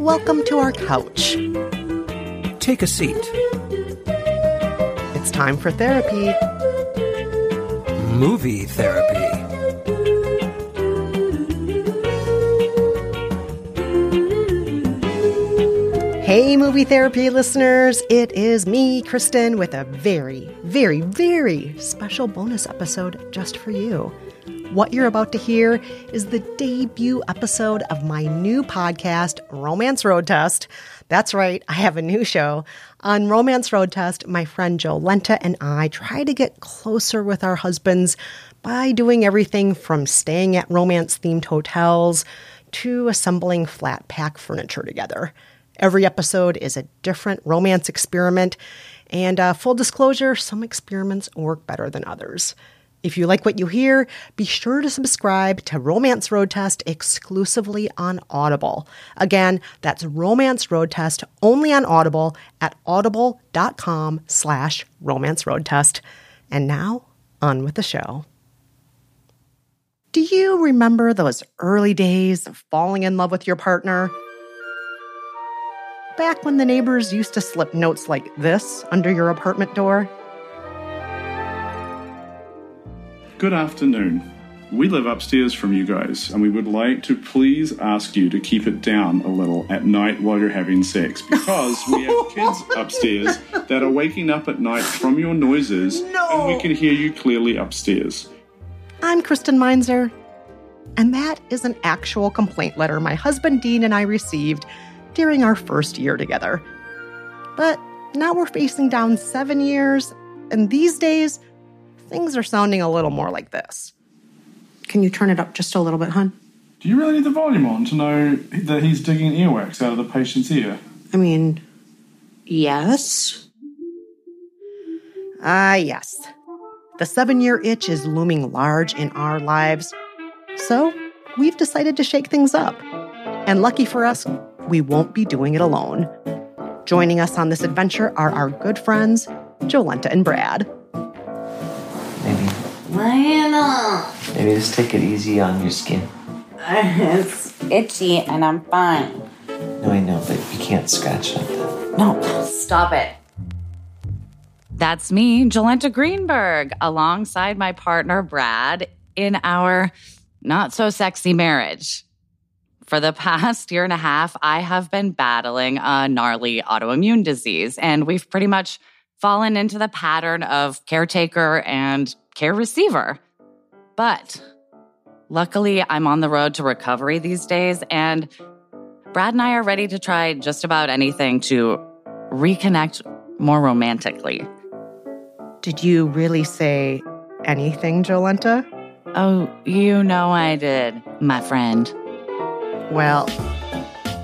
Welcome to our couch. Take a seat. It's time for therapy. Movie therapy. Hey, movie therapy listeners. It is me, Kristen, with a very, very, very special bonus episode just for you. What you're about to hear is the debut episode of my new podcast, Romance Road Test. That's right, I have a new show. On Romance Road Test, my friend Jolenta and I try to get closer with our husbands by doing everything from staying at romance themed hotels to assembling flat pack furniture together. Every episode is a different romance experiment, and uh, full disclosure, some experiments work better than others. If you like what you hear, be sure to subscribe to Romance Road Test exclusively on Audible. Again, that's Romance Road Test only on Audible at audible.com slash romance road test. And now, on with the show. Do you remember those early days of falling in love with your partner? Back when the neighbors used to slip notes like this under your apartment door? Good afternoon. We live upstairs from you guys, and we would like to please ask you to keep it down a little at night while you're having sex because we have kids upstairs that are waking up at night from your noises, and we can hear you clearly upstairs. I'm Kristen Meinzer, and that is an actual complaint letter my husband Dean and I received during our first year together. But now we're facing down seven years, and these days, things are sounding a little more like this. Can you turn it up just a little bit, hon? Do you really need the volume on to know that he's digging earwax out of the patient's ear? I mean, yes. Ah, yes. The seven year itch is looming large in our lives. So we've decided to shake things up. And lucky for us, we won't be doing it alone. Joining us on this adventure are our good friends, Jolenta and Brad. Lana, maybe just take it easy on your skin. it's itchy and I'm fine. No, I know, but you can't scratch like that. No, stop it. That's me, Jolenta Greenberg, alongside my partner, Brad, in our not so sexy marriage. For the past year and a half, I have been battling a gnarly autoimmune disease, and we've pretty much fallen into the pattern of caretaker and care receiver. But luckily, I'm on the road to recovery these days, and Brad and I are ready to try just about anything to reconnect more romantically. Did you really say anything, Jolenta? Oh, you know I did, my friend. Well,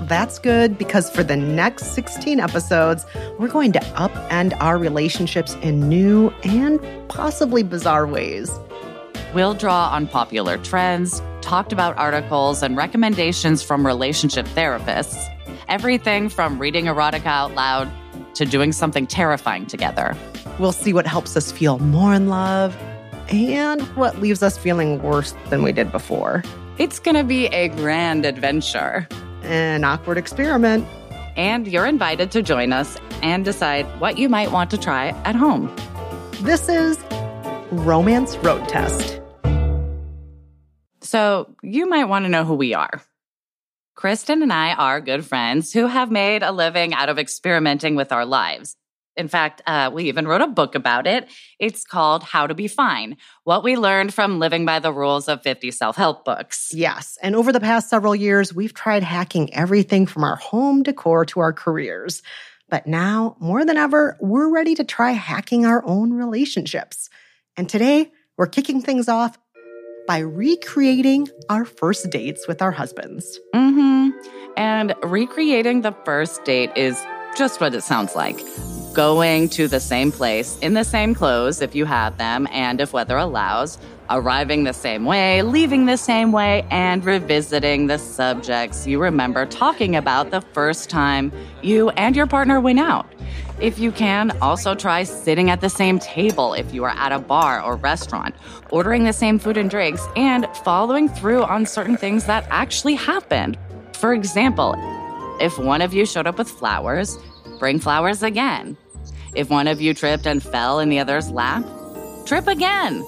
that's good because for the next 16 episodes, we're going to upend our relationships in new and possibly bizarre ways. We'll draw on popular trends, talked about articles, and recommendations from relationship therapists. Everything from reading erotica out loud to doing something terrifying together. We'll see what helps us feel more in love and what leaves us feeling worse than we did before. It's gonna be a grand adventure. An awkward experiment. And you're invited to join us and decide what you might want to try at home. This is Romance Road Test. So, you might want to know who we are. Kristen and I are good friends who have made a living out of experimenting with our lives. In fact, uh, we even wrote a book about it. It's called How to Be Fine What We Learned from Living by the Rules of 50 Self Help Books. Yes. And over the past several years, we've tried hacking everything from our home decor to our careers. But now, more than ever, we're ready to try hacking our own relationships. And today, we're kicking things off by recreating our first dates with our husbands. hmm And recreating the first date is just what it sounds like going to the same place in the same clothes if you have them and if weather allows, arriving the same way, leaving the same way, and revisiting the subjects you remember talking about the first time you and your partner went out. If you can, also try sitting at the same table if you are at a bar or restaurant, ordering the same food and drinks, and following through on certain things that actually happened. For example, if one of you showed up with flowers, bring flowers again. If one of you tripped and fell in the other's lap, trip again.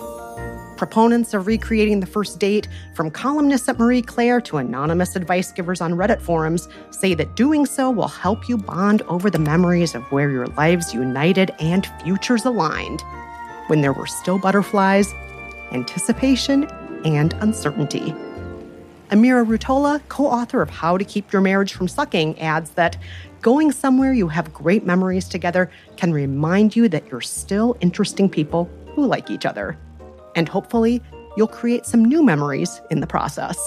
Proponents of recreating the first date, from columnists at Marie Claire to anonymous advice givers on Reddit forums, say that doing so will help you bond over the memories of where your lives united and futures aligned, when there were still butterflies, anticipation, and uncertainty. Amira Rutola, co author of How to Keep Your Marriage from Sucking, adds that going somewhere you have great memories together can remind you that you're still interesting people who like each other. And hopefully, you'll create some new memories in the process.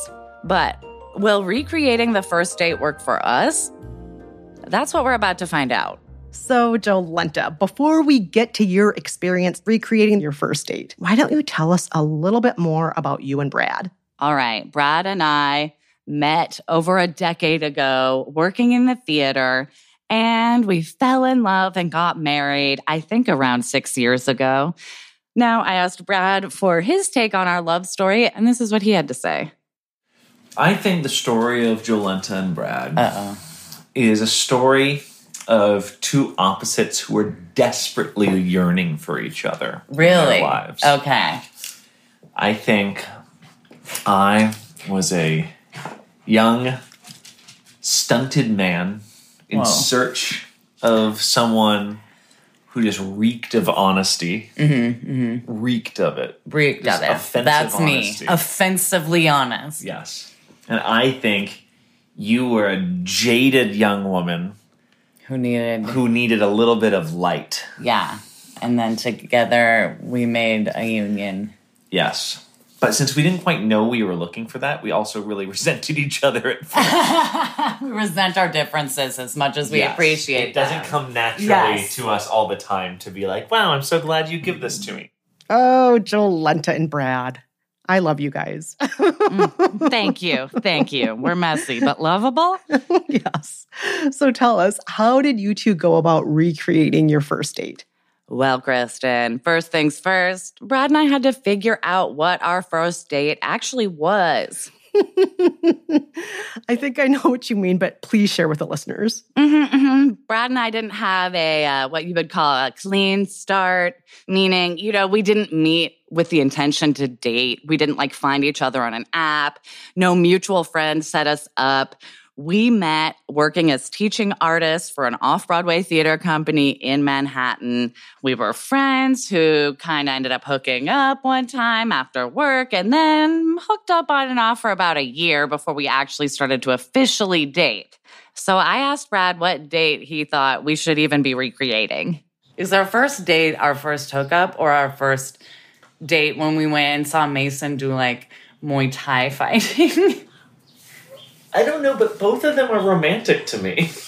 But will recreating the first date work for us? That's what we're about to find out. So, Jolenta, before we get to your experience recreating your first date, why don't you tell us a little bit more about you and Brad? All right, Brad and I met over a decade ago working in the theater, and we fell in love and got married, I think around six years ago. Now, I asked Brad for his take on our love story, and this is what he had to say. I think the story of Jolenta and Brad Uh-oh. is a story of two opposites who are desperately yearning for each other their lives. Okay. I think I was a young, stunted man in Whoa. search of someone who just reeked of honesty. Mm-hmm, mm-hmm. Reeked of it. Reeked Just of it. That's honesty. me. Offensively honest. Yes. And I think you were a jaded young woman Who needed, who needed a little bit of light. yeah. And then together we made a union. Yes. But since we didn't quite know we were looking for that, we also really resented each other at first. We resent our differences as much as we Yes. appreciate It doesn't them. come naturally Yes. to us all the time to be like, wow, I'm so glad you give this to me. Oh, Jolenta and Brad. I love you guys. Mm. Thank you. Thank you. We're messy, but lovable. yes. So tell us, how did you two go about recreating your first date? Well, Kristen, first things first, Brad and I had to figure out what our first date actually was. I think I know what you mean, but please share with the listeners. hmm hmm Brad and I didn't have a uh, what you would call a clean start, meaning you know we didn't meet with the intention to date. We didn't like find each other on an app. No mutual friends set us up. We met working as teaching artists for an off Broadway theater company in Manhattan. We were friends who kind of ended up hooking up one time after work and then hooked up on and off for about a year before we actually started to officially date. So I asked Brad what date he thought we should even be recreating. Is our first date our first hookup or our first date when we went and saw Mason do like Muay Thai fighting? I don't know, but both of them are romantic to me.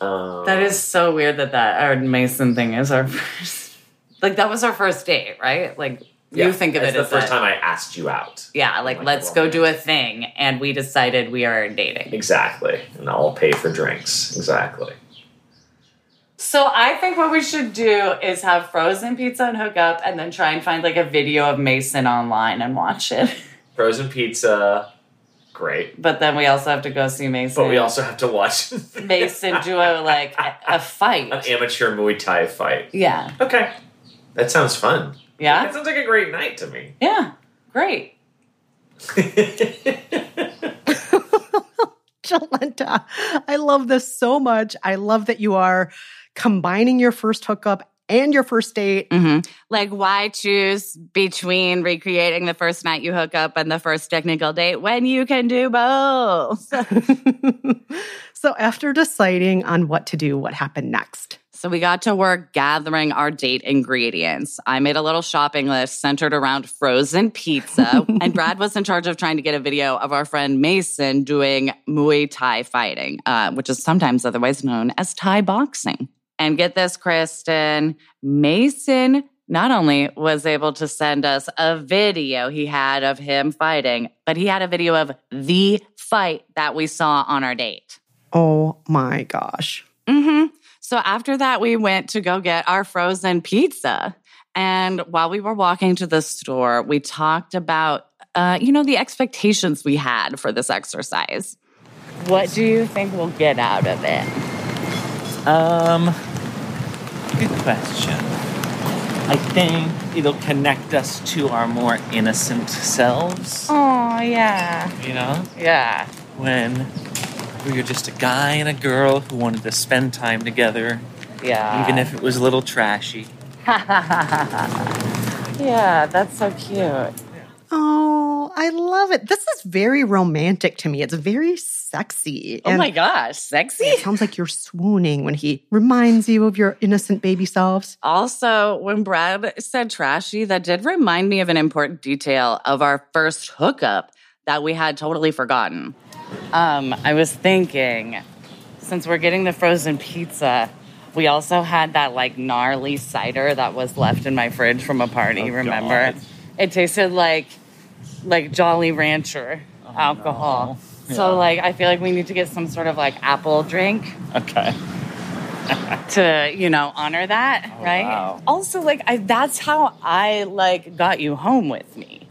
Um, that is so weird that that our Mason thing is our first. Like that was our first date, right? Like you think of it the as first that- time I asked you out. Yeah, like Like let's go do a thing, and we decided we are dating. Exactly. And I'll pay for drinks. Exactly. So I think what we should do is have frozen pizza and hook up, and then try and find like a video of Mason online and watch it. Frozen pizza, great. But then we also have to go see Mason. But we also have to watch Mason do a like a, a fight. an amateur Muay Thai fight. Yeah. Okay. That sounds fun. Yeah? that sounds like a great night to me. Yeah. Great. Jolenta, I love this so much. I love that you are combining your first hookup and your first date. Mm-hmm. Like, why choose between recreating the first night you hook up and the first technical date when you can do both? so, after deciding on what to do, what happened next? So we got to work gathering our date ingredients. I made a little shopping list centered around frozen pizza, and Brad was in charge of trying to get a video of our friend Mason doing Muay Thai fighting, uh, which is sometimes otherwise known as Thai boxing. And get this, Kristen, Mason not only was able to send us a video he had of him fighting, but he had a video of the fight that we saw on our date. Oh my gosh. Mm-hmm. So after that, we went to go get our frozen pizza. And while we were walking to the store, we talked about, uh, you know, the expectations we had for this exercise. What do you think we'll get out of it? Um, good question. I think it'll connect us to our more innocent selves. Oh, yeah. You know? Yeah. When we were just a guy and a girl who wanted to spend time together. Yeah. Even if it was a little trashy. yeah, that's so cute. Oh, I love it. This is very romantic to me. It's very sexy. Oh my gosh, sexy. It sounds like you're swooning when he reminds you of your innocent baby selves. Also, when Brad said trashy, that did remind me of an important detail of our first hookup that we had totally forgotten. Um, I was thinking, since we're getting the frozen pizza, we also had that like gnarly cider that was left in my fridge from a party. Oh, remember? God. It tasted like like Jolly Rancher Oh, alcohol. no. So like, I feel like we need to get some sort of like apple drink Okay. to you know honor that, right? Oh, wow. Also, like I, that's how I like got you home with me.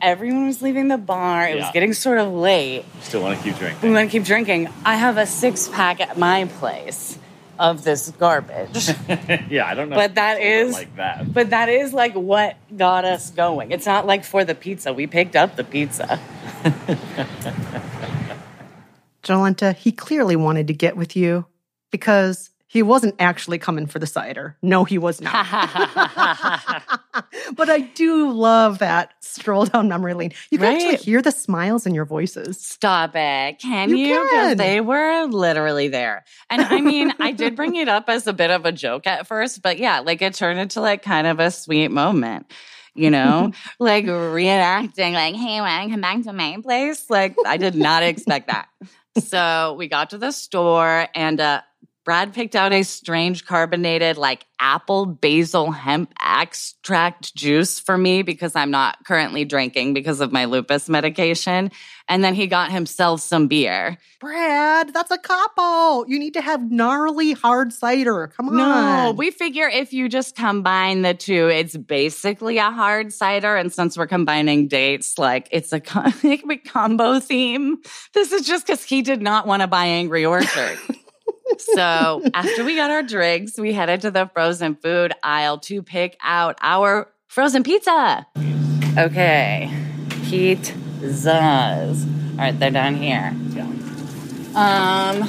Everyone was leaving the bar. It was getting sort of late. Still want to keep drinking We want to keep drinking. I have a six pack at my place of this garbage. yeah, I don't know. But that if it's is- like that. but that is like what got us going. It's not like for the pizza. We picked up the pizza. Jolenta, he clearly wanted to get with you because he wasn't actually coming for the cider. No, he was not. but I do love that stroll down memory lane. You can Right. actually hear the smiles in your voices. Stop it. Can You you? can. They were literally there. And I mean, I did bring it up as a bit of a joke at first, but yeah, like it turned into like kind of a sweet moment. You know, like reenacting, like, hey, want to come back to my place? Like, I did not expect that. So we got to the store and uh, Brad picked out a strange carbonated, like apple basil hemp extract juice for me because I'm not currently drinking because of my lupus medication. And then he got himself some beer. Brad, that's a capo. You need to have gnarly hard cider. Come on. No, we figure if you just combine the two, it's basically a hard cider. And since we're combining dates, like it's a co- it could be combo theme. This is just because he did not want to buy Angry Orchard. so after we got our drinks, we headed to the frozen food aisle to pick out our frozen pizza. Okay, pizzas. All right, they're down here. Um,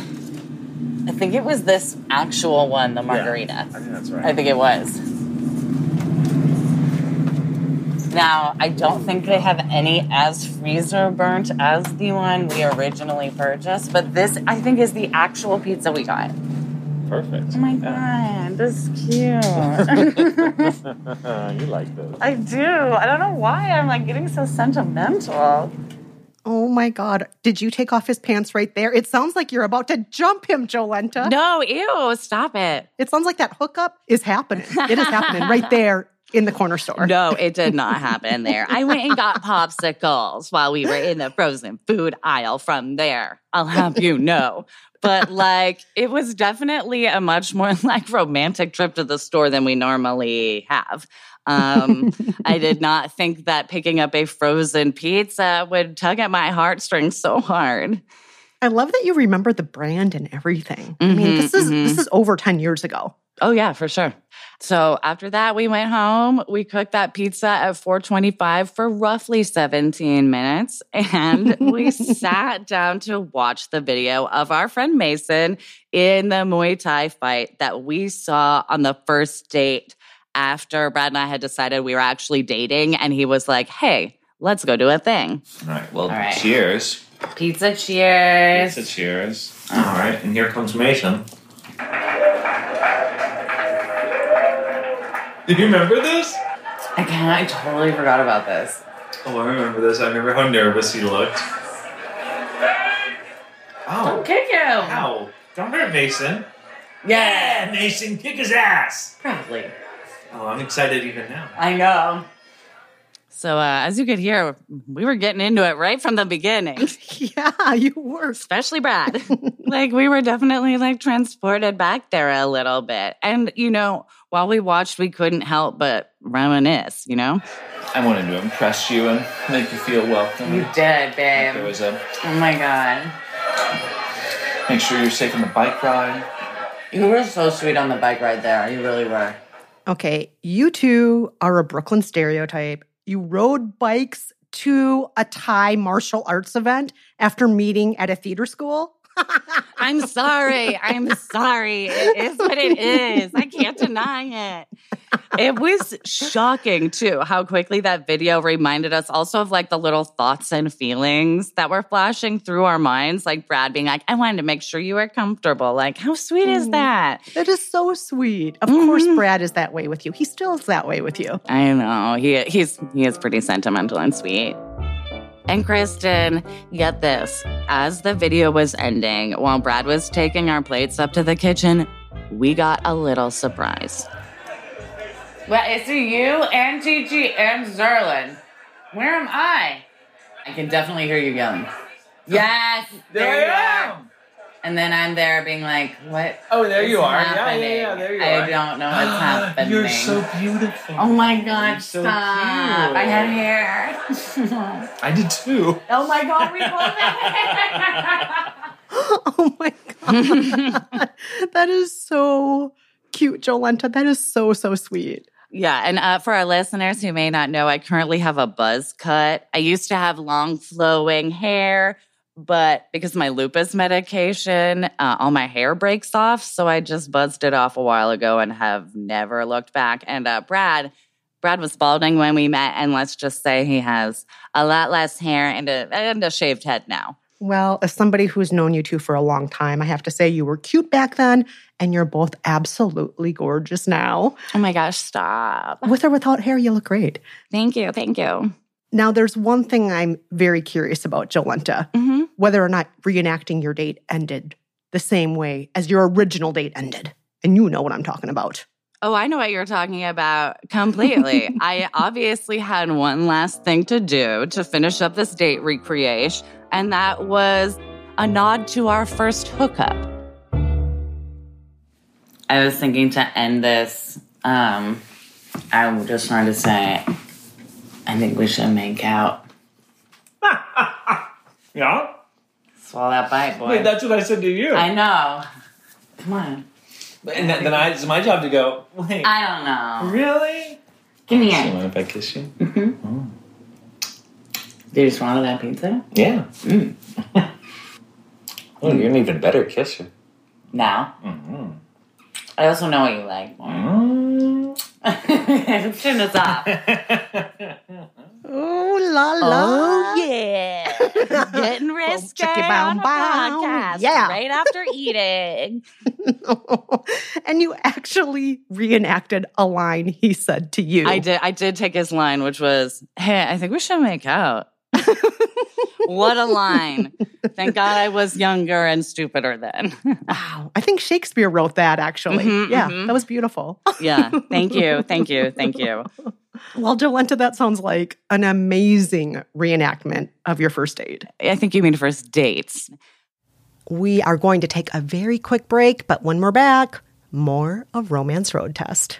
I think it was this actual one, the margarita. I think that's right. I think it was. Now, I don't think they have any as freezer burnt as the one we originally purchased, but this I think is the actual pizza we got. Perfect. Oh my god, this is cute. you like this. I do. I don't know why I'm like getting so sentimental. Oh my God. Did you take off his pants right there? It sounds like you're about to jump him, Jolenta. No, ew, stop it. It sounds like that hookup is happening. It is happening right there in the corner store. No, it did not happen there. I went and got popsicles while we were in the frozen food aisle from there. I'll have you know. But like, it was definitely a much more like romantic trip to the store than we normally have. Um, I did not think that picking up a frozen pizza would tug at my heartstrings so hard. I love that you remember the brand and everything. I mean, this is mhm. this is over 10 years ago. Oh yeah, for sure. So after that, we went home. We cooked that pizza at 425 for roughly 17 minutes. And we sat down to watch the video of our friend Mason in the Muay Thai fight that we saw on the first date after Brad and I had decided we were actually dating. And he was like, hey, let's go do a thing. All right. Well, All right. cheers. Pizza cheers. Pizza cheers. All right. And here comes Mason. Do you remember this? Again, I totally forgot about this. Oh, I remember this. I remember how nervous he looked. Oh. Don't kick him. ow. Don't hurt Mason. Yeah, Mason, kick his ass. Probably. Oh, I'm excited even now. I know. So, uh, as you could hear, we were getting into it right from the beginning, yeah, you were. especially Brad. like, we were definitely like transported back there a little bit. And, you know, while we watched, we couldn't help but reminisce, you know? I wanted to impress you and make you feel welcome. You did, babe. There was a Oh my God. make sure you're safe on the bike ride. You were so sweet on the bike ride there. You really were. Okay, you two are a Brooklyn stereotype. You rode bikes to a Thai martial arts event after meeting at a theater school. I'm sorry. I'm sorry. It is what it is. I can't deny it. It was shocking too how quickly that video reminded us also of like the little thoughts and feelings that were flashing through our minds. Like Brad being like, I wanted to make sure you were comfortable. Like, how sweet is Mm. that? That is so sweet. Of course, Mhm. Brad is that way with you. He still is that way with you. I know. He he's he is pretty sentimental and sweet. And Kristen, get this. As the video was ending, while Brad was taking our plates up to the kitchen, we got a little surprise. Well, it's you and Gigi and Zerlin. Where am I? I can definitely hear you yelling. Yes, there, you are. And then I'm there being like, what? Oh, there you are. Yeah, yeah, yeah, there you I are. don't know what's happening. You're so beautiful. Oh my god, so stop. cute. I had hair. I did too. oh my god, we both had Oh my God. that is so cute, Jolenta. That is so, so sweet. Yeah, and uh, for our listeners who may not know, I currently have a buzz cut. I used to have long flowing hair, but because my lupus medication, uh, all my hair breaks off. So I just buzzed it off a while ago and have never looked back. And uh, Brad, Brad was balding when we met, and let's just say he has a lot less hair and a, and a shaved head now. Well, as somebody who's known you two for a long time, I have to say you were cute back then, and you're both absolutely gorgeous now. Oh my gosh, stop. With or without hair, you look great. Thank you. Thank you. Now, there's one thing I'm very curious about, Jolenta hmm whether or not reenacting your date ended the same way as your original date ended. And you know what I'm talking about. Oh, I know what you're talking about completely. I obviously had one last thing to do to finish up this date recreation, and that was a nod to our first hookup. I was thinking to end this. Um, I just wanted to say, I think we should make out. Yeah? Swallow that bite, boy. Wait, that's what I said to you. I know. Come on. and then, then I, it's my job to go, wait, I don't know. really? Give me So it. mind if I kiss you? Mm-hmm. Oh. Did you swallow that pizza? Yeah. oh, you're an even better kisser. Now. Mm-hmm. I also know what you like more. Mm. Turn this off. Oh, la la. Oh, yeah. Getting risky chickie bow on a podcast Yeah. right after eating. and you actually reenacted a line he said to you. I did I did take his line, which was, Hey, I think we should make out. What a line. Thank God I was younger and stupider then. Wow. I think Shakespeare wrote that actually. Mhm, yeah, mhm. that was beautiful. yeah. Thank you. Thank you. Thank you. well, Jolenta, that sounds like an amazing reenactment of your first date. I think you mean first dates. We are going to take a very quick break, but when we're back, more of Romance Road Test.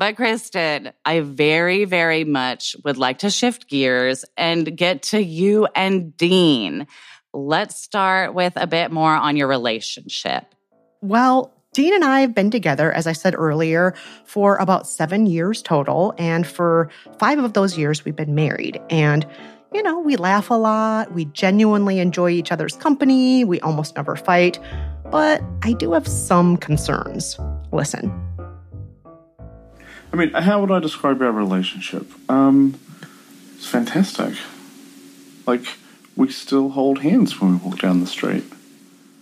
But Kristen, I very, very much would like to shift gears and get to you and Dean. Let's start with a bit more on your relationship. Well, Dean and I have been together, as I said earlier, for about seven years total. And for five of those years, we've been married. And, you know, we laugh a lot. We genuinely enjoy each other's company. We almost never fight. But I do have some concerns. Listen. I mean, how would I describe our relationship? Um, it's fantastic. Like, we still hold hands when we walk down the street.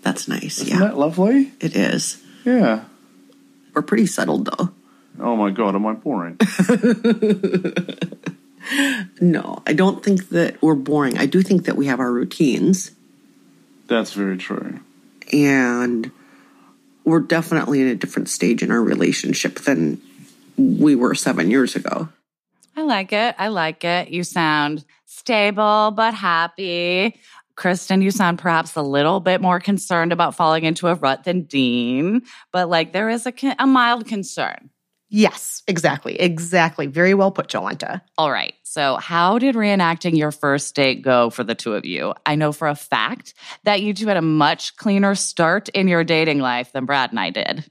That's nice. Isn't yeah. that lovely? It is. Yeah. We're pretty settled though. Oh my god, am I boring? no, I don't think that we're boring. I do think that we have our routines. That's very true. And we're definitely in a different stage in our relationship than we were seven years ago. I like it. I like it. You sound stable but happy. Kristen, you sound perhaps a little bit more concerned about falling into a rut than Dean, but like there is a, a mild concern. Yes, exactly. Exactly. Very well put, Jolenta. All right. So, how did reenacting your first date go for the two of you? I know for a fact that you two had a much cleaner start in your dating life than Brad and I did.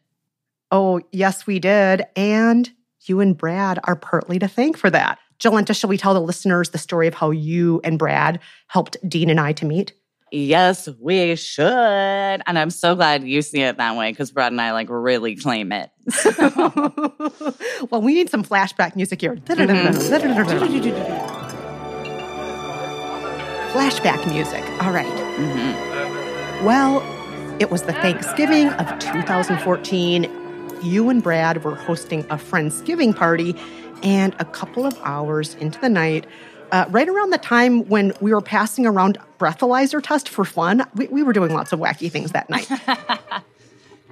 Oh, yes, we did. And you and Brad are partly to thank for that. Jolenta, shall we tell the listeners the story of how you and Brad helped Dean and I to meet? Yes, we should. And I'm so glad you see it that way because Brad and I like really claim it. well, we need some flashback music here. flashback music. All right. Mm-hmm. Well, it was the Thanksgiving of 2014 you and Brad were hosting a Friendsgiving party, and a couple of hours into the night, uh, right around the time when we were passing around breathalyzer test for fun, we, we were doing lots of wacky things that night.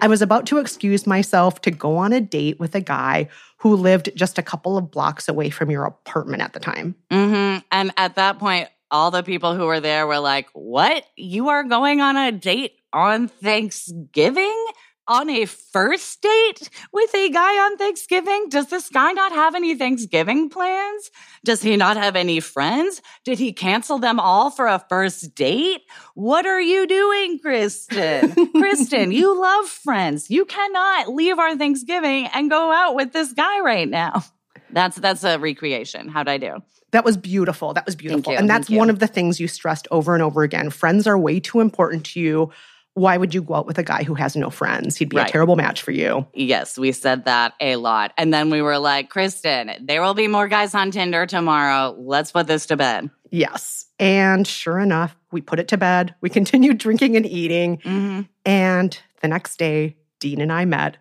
I was about to excuse myself to go on a date with a guy who lived just a couple of blocks away from your apartment at the time. Mm-hmm. And at that point, all the people who were there were like, What? You are going on a date on Thanksgiving? On a first date with a guy on Thanksgiving? Does this guy not have any Thanksgiving plans? Does he not have any friends? Did he cancel them all for a first date? What are you doing, Kristen? Kristen, you love friends. You cannot leave our Thanksgiving and go out with this guy right now. That's that's a recreation. How'd I do? That was beautiful. That was beautiful. And that's one of the things you stressed over and over again. Friends are way too important to you why would you go out with a guy who has no friends? He'd be right. a terrible match for you. Yes, we said that a lot. And then we were like, Kristen, there will be more guys on Tinder tomorrow. Let's put this to bed. Yes. And sure enough, we put it to bed. We continued drinking and eating. Mm-hmm. And the next day, Dean and I met.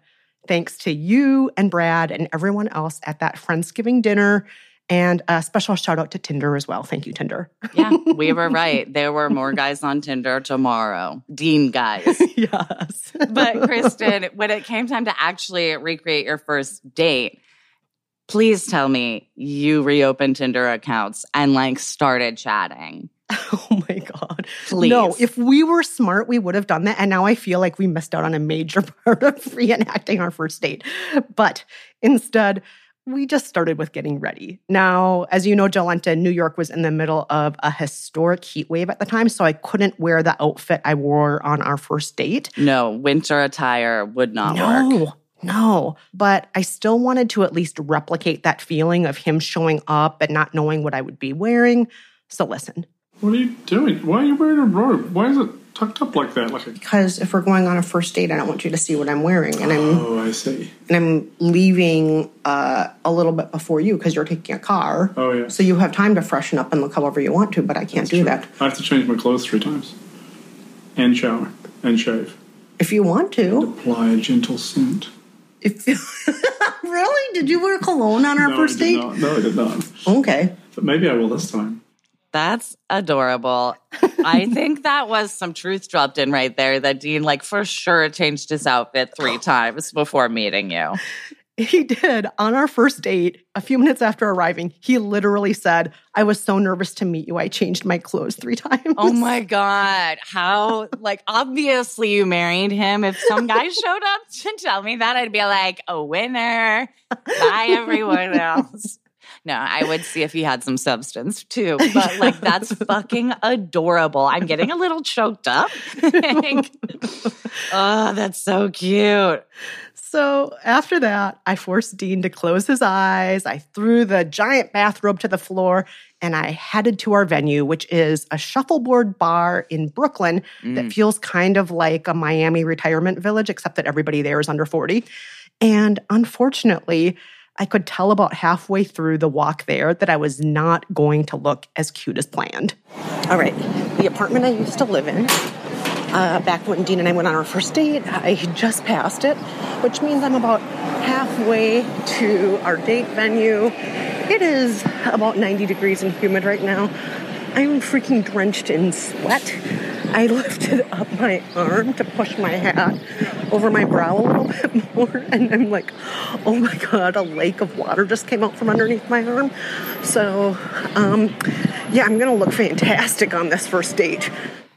Thanks to you and Brad and everyone else at that Friendsgiving dinner and a special shout out to Tinder as well. Thank you, Tinder. yeah, we were right. There were more guys on Tinder tomorrow. Dean guys. yes. but Kristen, when it came time to actually recreate your first date, Please tell me you reopened Tinder accounts and like started chatting. Oh my God. Please. No, if we were smart, we would have done that. And now I feel like we missed out on a major part of reenacting our first date. But instead, we just started with getting ready. Now, as you know, Jolenta, New York was in the middle of a historic heat wave at the time, so I couldn't wear the outfit I wore on our first date. No, winter attire would not work. no, work. No, but I still wanted to at least replicate that feeling of him showing up and not knowing what I would be wearing. So listen. What are you doing? Why are you wearing a robe? Why is it tucked up like that? Like a Because if we're going on a first date, I don't want you to see what I'm wearing, and I'm oh, I see. and I'm leaving uh, a little bit before you because you're taking a car. Oh yeah. So you have time to freshen up and look however you want to, but I can't do that. I have to change my clothes three times, and shower and shave. If you want to. Apply a gentle scent. If you- really, did you wear cologne on our no, first date? Not. No, I did not. Okay. But maybe I will this time. That's adorable. I think that was some truth dropped in right there that Dean, like, for sure changed his outfit three times before meeting you. He did. On our first date, a few minutes after arriving, he literally said, I was so nervous to meet you. I changed my clothes three times. Oh my God. How, like, obviously you married him. If some guy showed up to tell me that, I'd be like, a winner. Bye, everyone else. No, I would see if he had some substance too. But like that's fucking adorable. I'm getting a little choked up. oh, that's so cute. So after that, I forced Dean to close his eyes. I threw the giant bathrobe to the floor and I headed to our venue, which is a shuffleboard bar in Brooklyn that Mm. feels kind of like a Miami retirement village, except that everybody there is under 40. And unfortunately, I could tell about halfway through the walk there that I was not going to look as cute as planned. All right. The apartment I used to live in, uh, back when Dean and I went on our first date, I just passed it, which means I'm about halfway to our date venue. It is about 90 degrees and humid right now. I'm freaking drenched in sweat. I lifted up my arm to push my hat over my brow a little bit more, and I'm like, oh my god, a lake of water just came out from underneath my arm. So, um, yeah, I'm gonna look fantastic on this first date.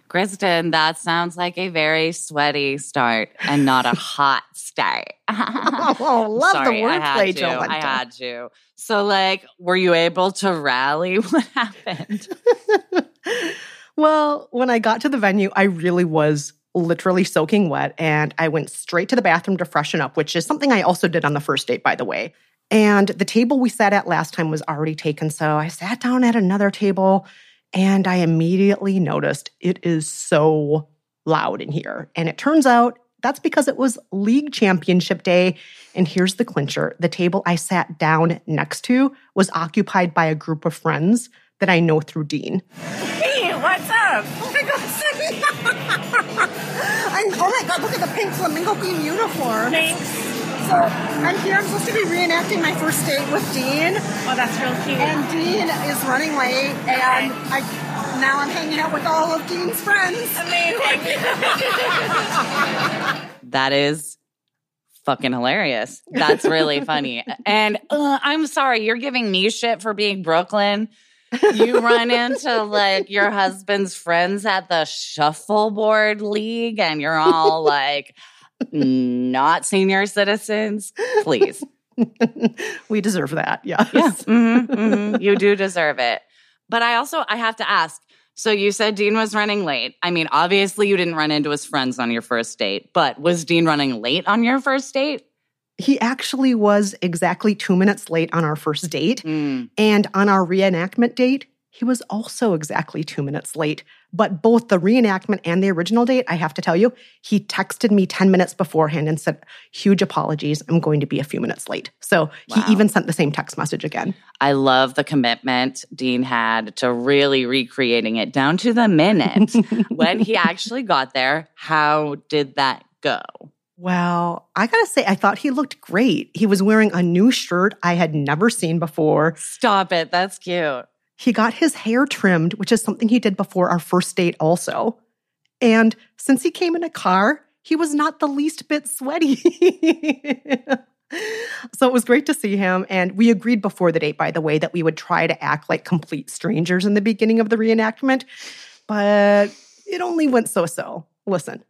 Kristen, that sounds like a very sweaty start and not a hot start. oh, love Sorry, the wordplay. Jolenta. I had to. So, like, were you able to rally? What happened? Well, when I got to the venue, I really was literally soaking wet and I went straight to the bathroom to freshen up, which is something I also did on the first date, by the way. And the table we sat at last time was already taken. So I sat down at another table and I immediately noticed it is so loud in here. And it turns out that's because it was league championship day. And here's the clincher the table I sat down next to was occupied by a group of friends that I know through Dean. Hey, up? Oh my god, I'm, oh my god, look at the pink flamingo green uniform. Thanks. So I'm here. I'm supposed to be reenacting my first date with Dean. Oh, that's real cute. And Dean is running late, and I now I'm hanging out with all of Dean's friends. Amazing. That is fucking hilarious. That's really funny. And uh, I'm sorry, you're giving me shit for being Brooklyn. You run into like your husband's friends at the shuffleboard league, and you're all like not senior citizens. Please. we deserve that. Yes. Yeah. Mhm, mhm. You do deserve it. But I also I have to ask. So you said Dean was running late. I mean, obviously you didn't run into his friends on your first date, but was Dean running late on your first date? He actually was exactly two minutes late on our first date. Mm. And on our reenactment date, he was also exactly two minutes late. But both the reenactment and the original date, I have to tell you, he texted me 10 minutes beforehand and said, Huge apologies. I'm going to be a few minutes late. So Wow. he even sent the same text message again. I love the commitment Dean had to really recreating it down to the minute. when he actually got there, how did that go? Well, I gotta say, I thought he looked great. He was wearing a new shirt I had never seen before. Stop it. That's cute. He got his hair trimmed, which is something he did before our first date, also. And since he came in a car, he was not the least bit sweaty. So it was great to see him. And we agreed before the date, by the way, that we would try to act like complete strangers in the beginning of the reenactment. But it only went so so. Listen.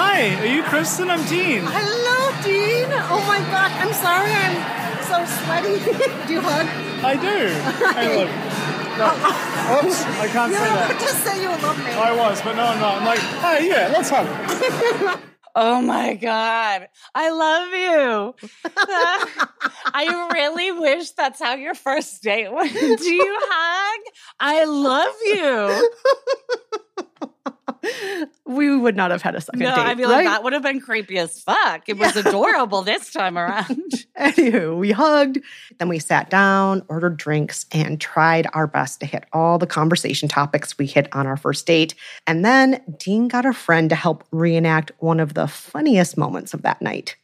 Hi, are you Kristen? I'm Dean. Hello, Dean. Oh my God, I'm sorry I'm so sweaty. do you hug? I do. I love you. Oops, I can't You're say about that. to say you love me. I was, but no, I'm not. I'm like, hey, yeah, let's hug. Oh my God. I love you. I really wish that's how your first date went. Do you hug? I love you. We would not have had a second No, date. I mean, like, that would have been creepy as fuck. It was adorable this time around. Anywho, we hugged, then we sat down, ordered drinks, and tried our best to hit all the conversation topics we hit on our first date. And then Dean got a friend to help reenact one of the funniest moments of that night.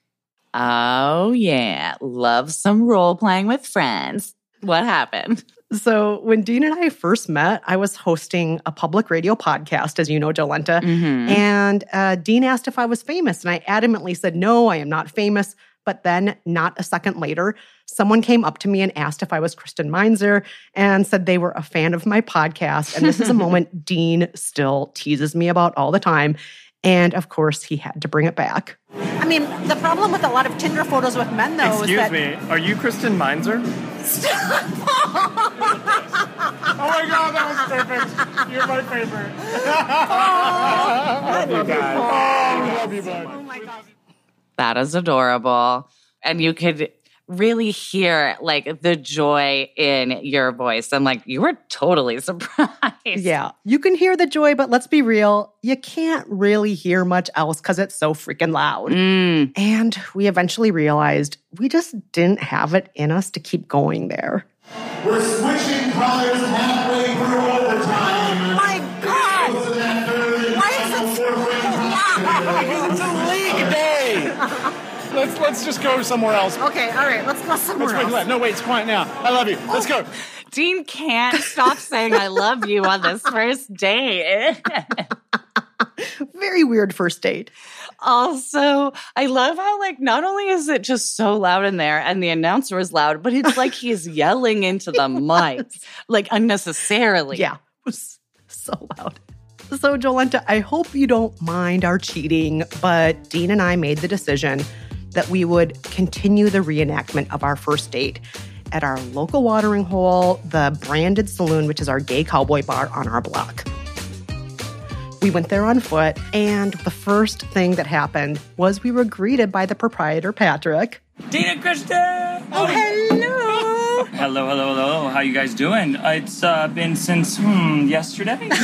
Oh, yeah. Love some role playing with friends. What happened? So, when Dean and I first met, I was hosting a public radio podcast, as you know, Jolenta. Mhm. And uh, Dean asked if I was famous, and I adamantly said, No, I am not famous. But then, not a second later, someone came up to me and asked if I was Kristen Meinzer and said they were a fan of my podcast. And this is a moment Dean still teases me about all the time. And of course, he had to bring it back. I mean, the problem with a lot of Tinder photos with men, though, Excuse is that me, are you Kristen Meinzer? Oh my god, that was perfect. You're my favorite. love you guys. Oh, love you, bud. That is adorable. And you could really hear like the joy in your voice. And like you were totally surprised. Yeah, you can hear the joy, but let's be real, you can't really hear much else because it's so freaking loud. Mm. And we eventually realized we just didn't have it in us to keep going there. Let's let's just go somewhere else. Okay, all right, let's go somewhere Let's wait, else. wait. No, wait, it's quiet now. I love you. Let's go. Oh, Dean can't stop saying I love you on this first date. Very weird first date. Also, I love how like not only is it just so loud in there and the announcer is loud, but it's like he's yelling into the mic like unnecessarily. Yeah, it was so loud. So, Jolenta, I hope you don't mind our cheating, but Dean and I made the decision that we would continue the reenactment of our first date at our local watering hole, the Branded Saloon, which is our gay cowboy bar on our block. We went there on foot, and the first thing that happened was we were greeted by the proprietor, Patrick. Dina Kristen! Oh, hello! Hello, hello, hello. How you guys doing? Uh, It's uh, been since hmm, yesterday.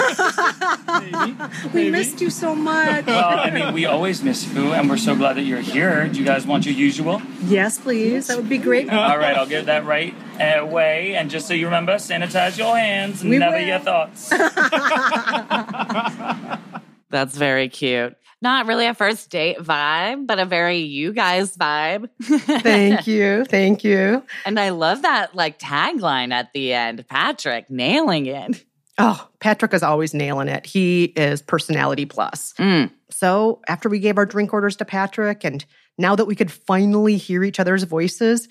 We missed you so much. well, I mean, we always miss you, and we're so glad that you're here. Do you guys want your usual? yes, please. That would be great. All right, I'll get that right away. And just so you remember, sanitize your hands, We never will. your thoughts. That's very cute. Not really a first date vibe, but a very you guys vibe. Thank you. Thank you. And I love that like tagline at the end. Patrick nailing it. Oh, Patrick is always nailing it. He is personality plus. Mm. So, after we gave our drink orders to Patrick, and now that we could finally hear each other's voices,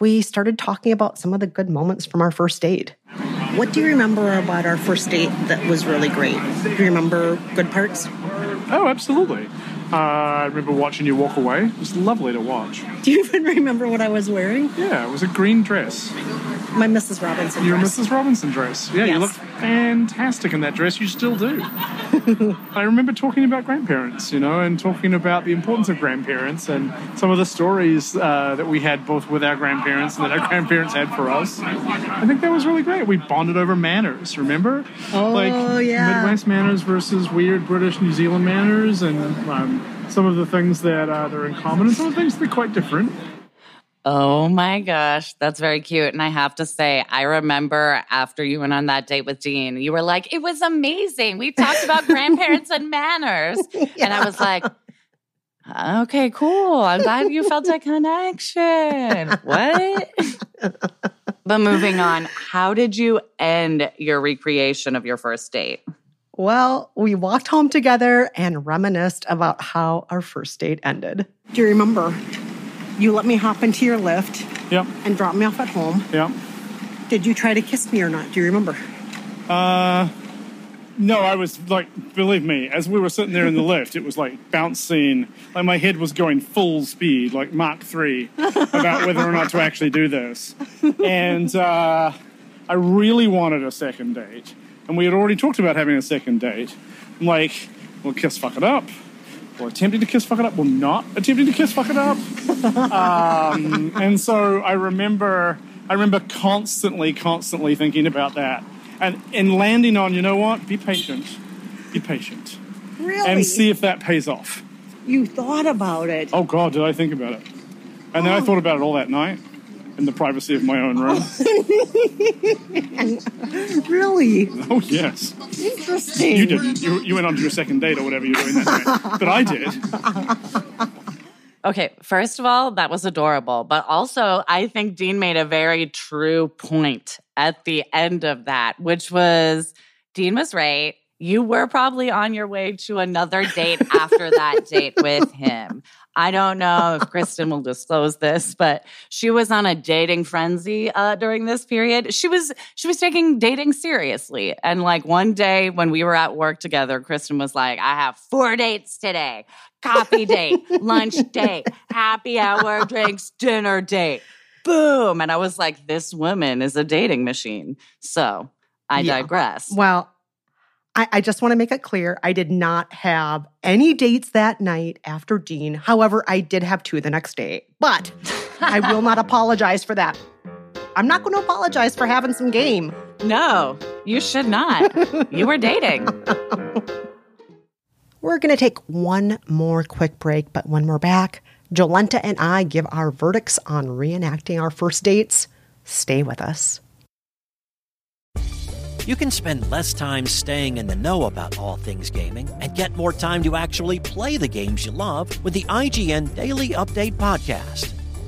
we started talking about some of the good moments from our first date. What do you remember about our first date that was really great? Do you remember good parts? Oh, absolutely. Uh, I remember watching you walk away. It was lovely to watch. Do you even remember what I was wearing? Yeah, it was a green dress. My Mrs. Robinson Your dress. Mrs. Robinson dress. Yeah, you Yes. look fantastic in that dress. You still do. I remember talking about grandparents, you know, and talking about the importance of grandparents and some of the stories uh, that we had both with our grandparents and that our grandparents had for us. I think that was really great. We bonded over manners, remember? Oh, like yeah. Midwest manners versus weird British New Zealand manners and um, some of the things that uh, that are in common and some of the things that are quite different. Oh my gosh, that's very cute. And I have to say, I remember after you went on that date with Dean, you were like, it was amazing. We talked about grandparents and manners. And I was like, okay, cool. I'm glad you felt a connection. What? but moving on, how did you end your recreation of your first date? Well, we walked home together and reminisced about how our first date ended. Do you remember? You let me hop into your Lyft Yep. and drop me off at home. Yep. Did you try to kiss me or not? Do you remember? Uh, no, I was like, believe me, as we were sitting there in the Lyft, it was like bouncing. Like my head was going full speed, like Mach 3, about whether or not to actually do this. And uh, I really wanted a second date. And we had already talked about having a second date. I'm like, well, kiss fuck it up. Well, attempting to kiss fuck it up. Well, not attempting to kiss fuck it up. Um, and so I remember, I remember constantly, constantly thinking about that, and and landing on, you know what? Be patient, be patient, Really? and see if that pays off. You thought about it. Oh God, did I think about it? And then I thought about it all that night in the privacy of my own room. really? Oh yes, Interesting. you didn't. You, you went on to your second date or whatever you're doing that night, but I did. Okay, first of all, that was adorable. But also, I think Dean made a very true point at the end of that, which was Dean was right. You were probably on your way to another date after that date with him. I don't know if Kristen will disclose this, but she was on a dating frenzy uh, during this period. She was she was taking dating seriously, and like one day when we were at work together, Kristen was like, "I have four dates today: coffee date, lunch date, happy hour, drinks, dinner date." Boom! And I was like, "This woman is a dating machine." So I Yeah. digress. Well, I, I just want to make it clear I did not have any dates that night after Dean. However, I did have two the next day, but I will not apologize for that. I'm not going to apologize for having some game. No, you should not. you were dating. We're going to take one more quick break, but when we're back, Jolenta and I give our verdicts on reenacting our first dates. Stay with us. You can spend less time staying in the know about all things gaming and get more time to actually play the games you love with the IGN Daily Update podcast.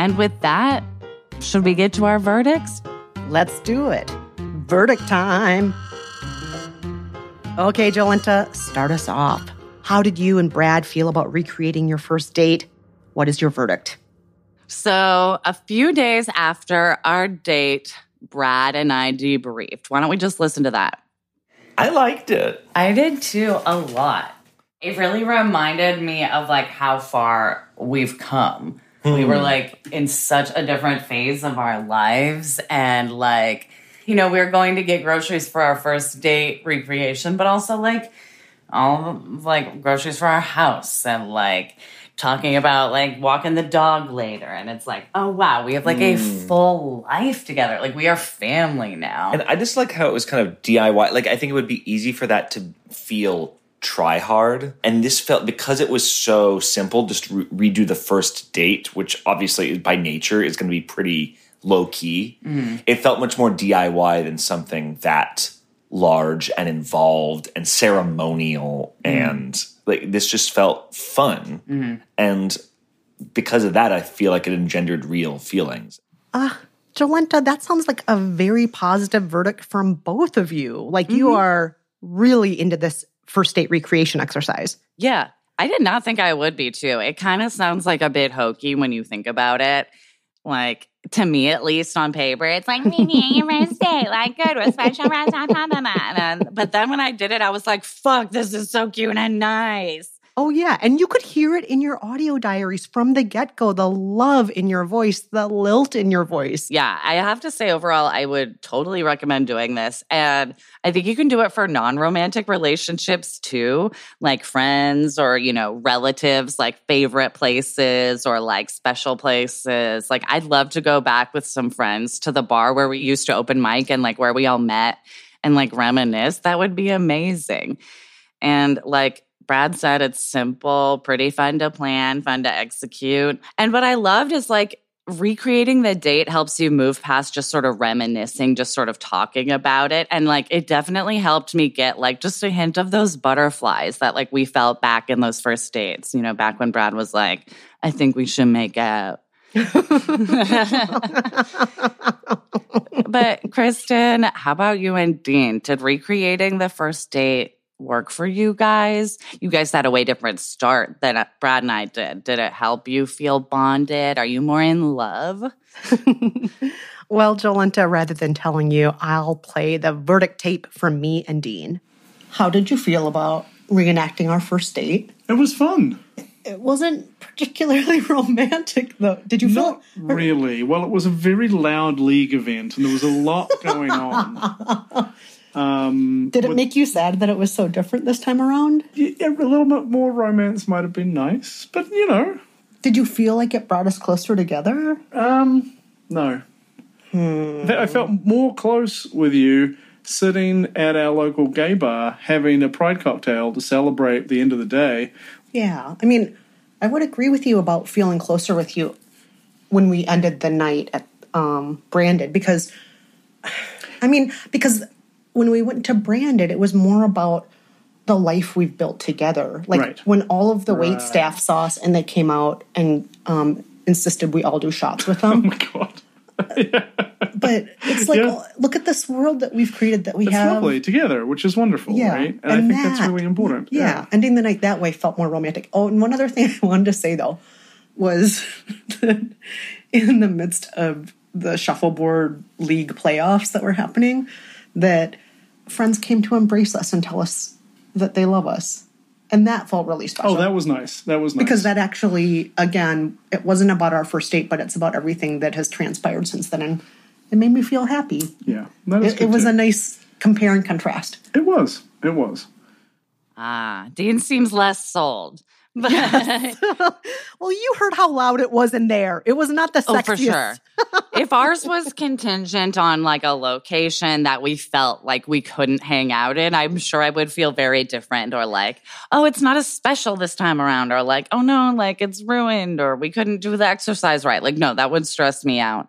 And with that, should we get to our verdicts? Let's do it. Verdict time. Okay, Jolenta, start us off. How did you and Brad feel about recreating your first date? What is your verdict? So, a few days after our date, Brad and I debriefed. Why don't we just listen to that? I liked it. I did too, a lot. It really reminded me of like how far we've come. We were Hmm. like in such a different phase of our lives and like you know, we were going to get groceries for our first date recreation, but also like all like groceries for our house and like talking about like walking the dog later and it's like, oh wow, we have like a Mm. full life together. Like we are family now. And I just like how it was kind of DIY. Like I think it would be easy for that to feel try hard. And this felt because it was so simple, just re- redo the first date, which obviously by nature is going to be pretty low key. Mhm. It felt much more DIY than something that large and involved and ceremonial Mm. and like this just felt fun. Mhm. And because of that, I feel like it engendered real feelings. Uh, Jolenta, that sounds like a very positive verdict from both of you. Like you Mhm. are really into this first date recreation exercise. Yeah. I did not think I would be too. It kind of sounds like a bit hokey when you think about it. Like, to me, at least on paper, it's like, maybe your first date, like, good with a special restaurant. da, da, da. And, but then when I did it, I was like, fuck, this is so cute and nice. Oh, yeah. And you could hear it in your audio diaries from the get go the love in your voice, the lilt in your voice. Yeah, I have to say, overall, I would totally recommend doing this. And I think you can do it for non romantic relationships too, like friends or, you know, relatives, like favorite places or like special places. Like, I'd love to go back with some friends to the bar where we used to open mic and like where we all met and like reminisce. That would be amazing. And like, Brad said it's simple, pretty fun to plan, fun to execute. And what I loved is like recreating the date helps you move past just sort of reminiscing, just sort of talking about it. And like it definitely helped me get like just a hint of those butterflies that like we felt back in those first dates, you know, back when Brad was like, I think we should make out. but Kristen, how about you and Dean? Did recreating the first date work for you guys? You guys had a way different start than uh, Brad and I did. Did it help you feel bonded? Are you more in love? Well, Jolenta, rather than telling you, I'll play the verdict tape from me and Dean. How did you feel about reenacting our first date? It was fun. It wasn't particularly romantic, though. Did you feel? Not really. Well, it was a very loud league event, and there was a lot going on. Um, Did it with- make you sad that it was so different this time around? Yeah, a little bit more romance might have been nice, but you know, Did you feel like it brought us closer together? um, no. Hmm. I felt more close with you sitting at our local gay bar having a pride cocktail to celebrate the end of the day. Yeah. I mean, I would agree with you about feeling closer with you when we ended the night at um, Branded because, I mean, because when we went to Branded, it it was more about the life we've built together. Like Right. when all of the wait Right. staff saw us and they came out and um, insisted we all do shots with them. oh my god. but it's like, Yeah. look at this world that we've created that we it's have. lovely together, which is wonderful, Yeah, right? And, I and think that's really important. Yeah. ending the night that way felt more romantic. Oh, and one other thing I wanted to say though was that in the midst of the shuffleboard league playoffs that were happening, that friends came to embrace us and tell us that they love us. And that felt really special. Oh, that was nice. That was nice. because that actually, again, it wasn't about our first date, but it's about everything that has transpired since then. And it made me feel happy. yeah, that is It, good it was too. a nice compare and contrast. It was. It was. Ah, Dean seems less sold. But Well, you heard how loud it was in there. It was not the sexiest. Oh, for sure. if ours was contingent on like a location that we felt like we couldn't hang out in, I'm sure I would feel very different or like, oh, it's not as special this time around, or like, oh no, like it's ruined, or we couldn't do the exercise right. Like, no, that would stress me out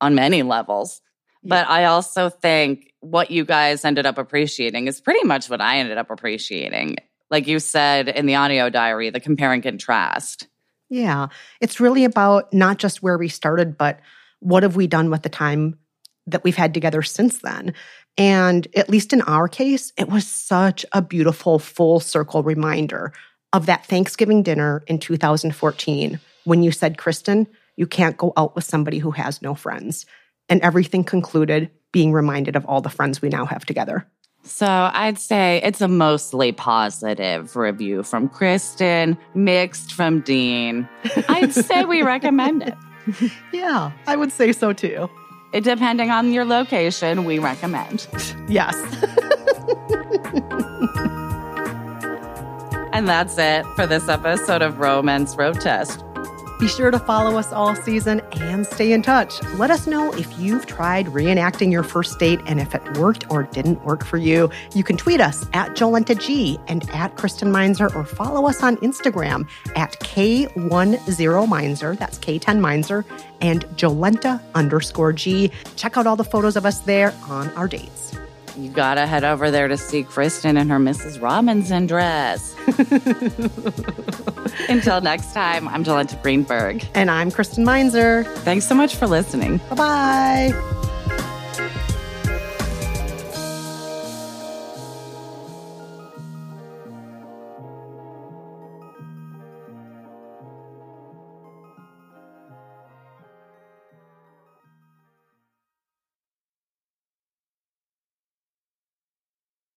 on many levels. But I also think what you guys ended up appreciating is pretty much what I ended up appreciating. Like you said in the audio diary, the compare and contrast. Yeah. It's really about not just where we started, but what have we done with the time that we've had together since then. And at least in our case, it was such a beautiful full circle reminder of that Thanksgiving dinner in 2014 when you said, Kristen, you can't go out with somebody who has no friends. And everything concluded being reminded of all the friends we now have together. So I'd say it's a mostly positive review from Kristen, mixed from Dean. I'd say we recommend it. Yeah, I would say so too. It, depending on your location, we recommend. Yes. And that's it for this episode of Romance Road Test. Be sure to follow us all season and stay in touch. Let us know if you've tried reenacting your first date and if it worked or didn't work for you. You can tweet us at Jolenta G and at Kristen Meinzer or follow us on Instagram at K10Meinzer, that's K10 Meinzer, and Jolenta underscore G. Check out all the photos of us there on our dates. You gotta head over there to see Kristen in her Mrs. Robinson dress. Until next time, I'm Jolenta Greenberg. And I'm Kristen Meinzer. Thanks so much for listening. Bye bye.